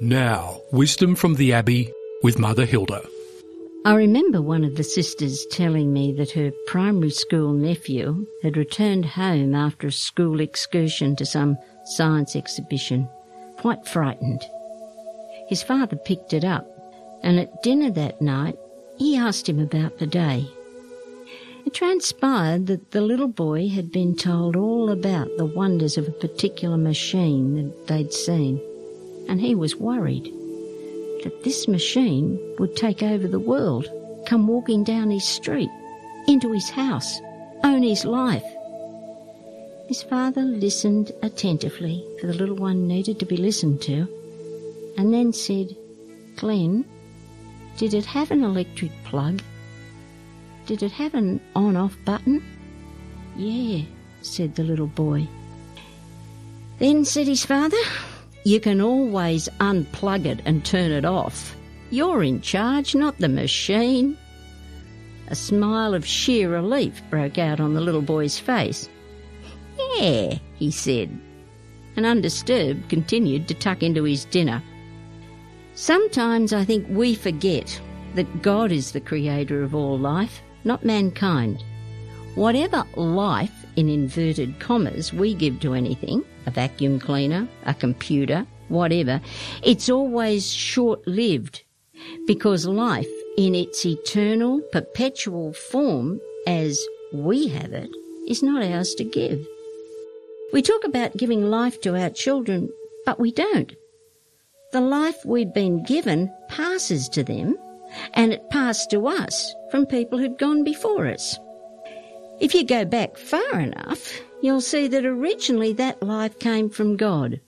Now, wisdom from the Abbey with Mother Hilda. I remember one of the sisters telling me that her primary school nephew had returned home after a school excursion to some science exhibition, quite frightened. His father picked it up, and at dinner that night he asked him about the day. It transpired that the little boy had been told all about the wonders of a particular machine that they'd seen, and he was worried that this machine would take over the world, come walking down his street, into his house, own his life. His father listened attentively, for the little one needed to be listened to, and then said, Glenn, did it have an electric plug? Did it have an on off button? Yeah, said the little boy. Then, said his father, you can always unplug it and turn it off. You're in charge, not the machine. A smile of sheer relief broke out on the little boy's face. Yeah, he said, and undisturbed continued to tuck into his dinner. Sometimes I think we forget that God is the creator of all life, not mankind. Whatever life, in inverted commas, we give to anything, a vacuum cleaner, a computer, whatever, it's always short lived because life in its eternal, perpetual form as we have it is not ours to give. We talk about giving life to our children, but we don't. The life we've been given passes to them, and it passed to us from people who'd gone before us. If you go back far enough, you'll see that originally that life came from God.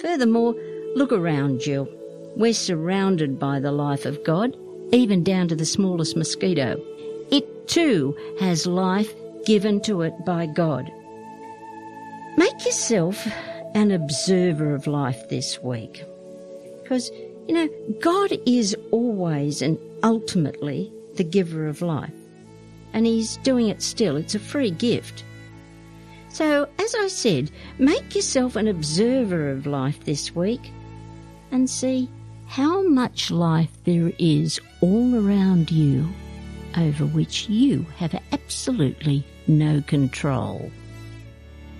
Furthermore, look around you. We're surrounded by the life of God, even down to the smallest mosquito. It too has life given to it by God. Make yourself an observer of life this week. Because, you know, God is always and ultimately the giver of life. And He's doing it still. It's a free gift. So, as I said, make yourself an observer of life this week and see how much life there is all around you over which you have absolutely no control.